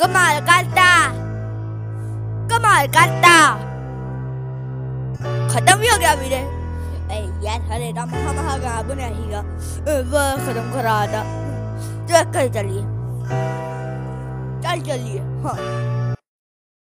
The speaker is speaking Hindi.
कमाल करता कमाल करता खत्म भी हो गया मेरे यार, हरे राम महा महा गा बना हीगा वो खत्म करा था। चल चलिए। चल, चलिए। हाँ।